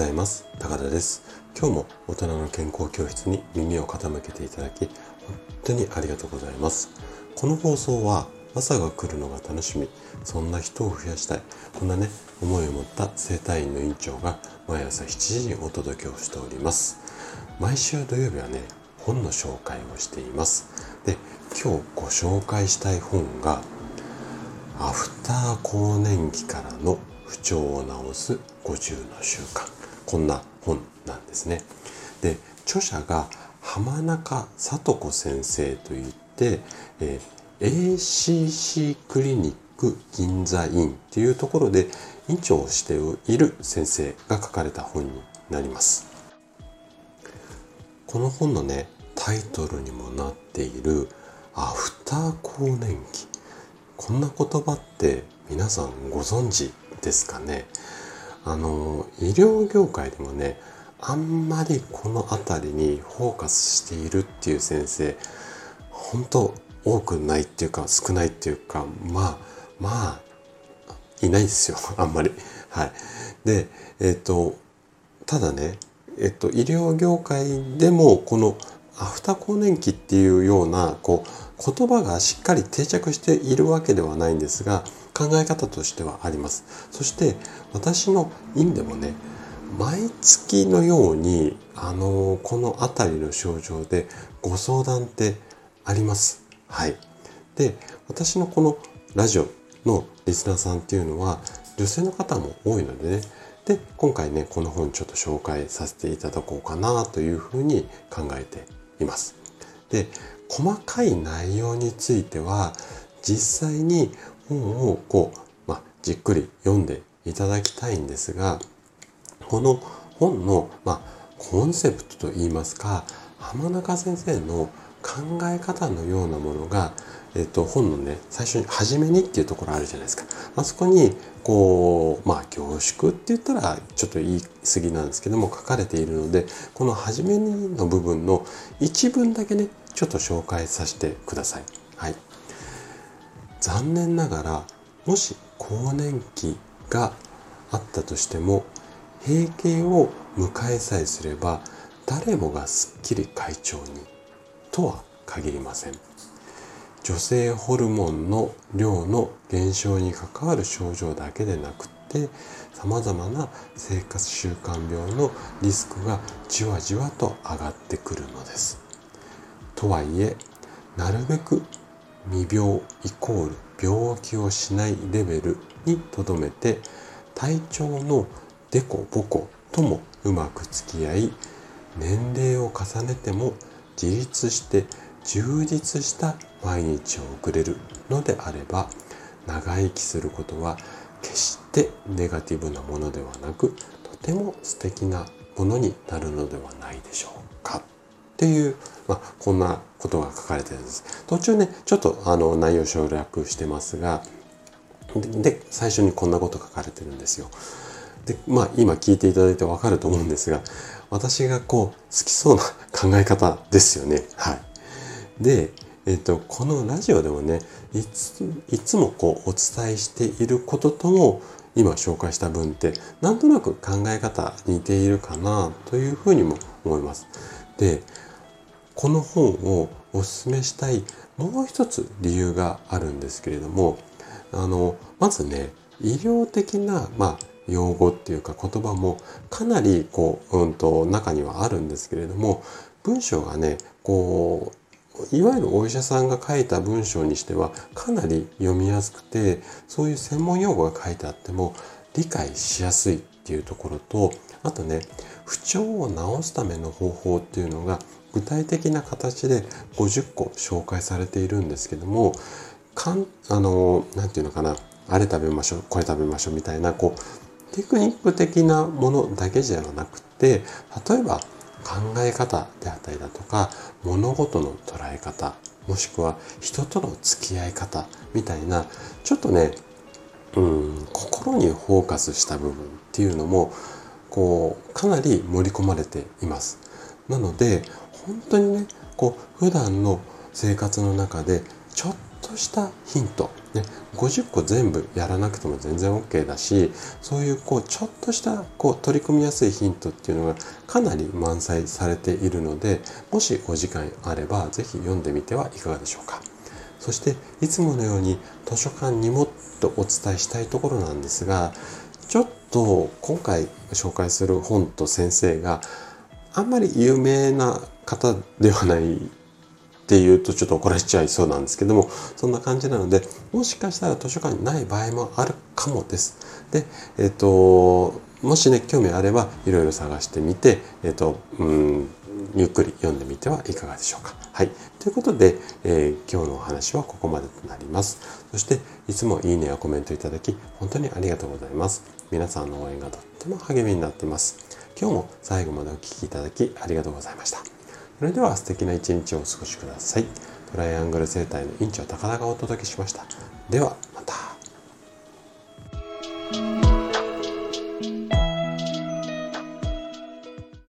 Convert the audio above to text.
ざいます。高田です。今日も大人の健康教室に耳を傾けていただき本当にありがとうございます。この放送は朝が来るのが楽しみ。そんな人を増やしたい。こんなね思いを持った生体院の院長が毎朝7時にお届けをしております。毎週土曜日はね本の紹介をしています。で今日ご紹介したい本がアフター更年期からの不調を治す50の習慣。こんな本なんですね。で著者が浜中聡子先生といって、えー、ACC クリニック銀座院っていうところで院長をしている先生が書かれた本になります。この本のねタイトルにもなっているアフター更年期。こんな言葉って皆さんご存知ですかね？あの医療業界でもねあんまりこの辺りにフォーカスしているっていう先生本当多くないっていうか少ないっていうかまあまあいないですよ あんまり。はい、でえっ、とただねえっ、と医療業界でもこのアフター更年期っていうようなこう言葉がしっかり定着しているわけではないんですが考え方としてはあります。そして私の院でもね毎月のようにあのこの辺りの症状でご相談ってあります。はい。で私のこのラジオのリスナーさんっていうのは女性の方も多いのでね。で今回ねこの本ちょっと紹介させていただこうかなというふうに考えています。で細かい内容については実際に本をこう、まあ、じっくり読んでいただきたいんですがこの本の、まあ、コンセプトといいますか浜中先生の考え方のようなものが、えっと、本のね最初に「初めに」っていうところあるじゃないですか。あそこにこうまあ凝縮って言ったらちょっと言い過ぎなんですけども書かれているのでこの「初めに」の部分の一文だけねちょっと紹介させてください。はい。残念ながらもし更年期があったとしても閉経を迎えさえすれば誰もがすっきり快調にとは限りません。女性ホルモンの量の減少に関わる症状だけでなくてさまざまな生活習慣病のリスクがじわじわと上がってくるのです。とはいえなるべく未病イコール病気をしないレベルにとどめて体調のデコボコともうまく付き合い年齢を重ねても自立して充実した毎日を送れるのであれば長生きすることは決してネガティブなものではなくとても素敵なものになるのではないでしょうか。っていうまあ、こんなことが書かれてるんです。途中ね、ちょっとあの内容省略してますが、で、最初にこんなこと書かれてるんですよ。で、まあ今聞いていただいてわかると思うんですが、私がこう好きそうな考え方ですよね。はい。で、えっ、と、このラジオでもね、いついつもこうお伝えしていることとも今紹介した文ってなんとなく考え方似ているかなというふうにも思います。で、この本をおすすめしたいもう一つ理由があるんですけれどもあのまずね医療的な、まあ、用語っていうか言葉もかなりこう、うんと、中にはあるんですけれども文章がねこういわゆるお医者さんが書いた文章にしてはかなり読みやすくてそういう専門用語が書いてあっても理解しやすいっていうところとあとね不調を治すための方法っていうのが具体的な形で50個紹介されているんですけどもかんあの何て言うのかなあれ食べましょうこれ食べましょうみたいなこうテクニック的なものだけじゃなくて例えば考え方であったりだとか物事の捉え方もしくは人との付き合い方みたいなちょっとねうん心にフォーカスした部分っていうのもこうかなり盛り込まれています。なので本当にねこう普段の生活の中でちょっとしたヒント、ね、50個全部やらなくても全然 OK だしそういうこうちょっとしたこう取り組みやすいヒントっていうのがかなり満載されているのでもしお時間あれば是非読んでみてはいかがでしょうか。そしていつものように図書館にもっとお伝えしたいところなんですがと今回紹介する本と先生があんまり有名な方ではないっていうとちょっと怒られちゃいそうなんですけどもそんな感じなのでもしかしたら図書館にない場合もあるかもです。で、えっ、ともしね興味あればいろいろ探してみて、えっ、とうんゆっくり読んでみてはいかがでしょうか。はい。ということで、えー、今日のお話はここまでとなります。そして、いつもいいねやコメントいただき、本当にありがとうございます。皆さんの応援がとっても励みになっています。今日も最後までお聴きいただきありがとうございました。それでは素敵な一日をお過ごしください。トライアングル生態の院長高田がお届けしました。では、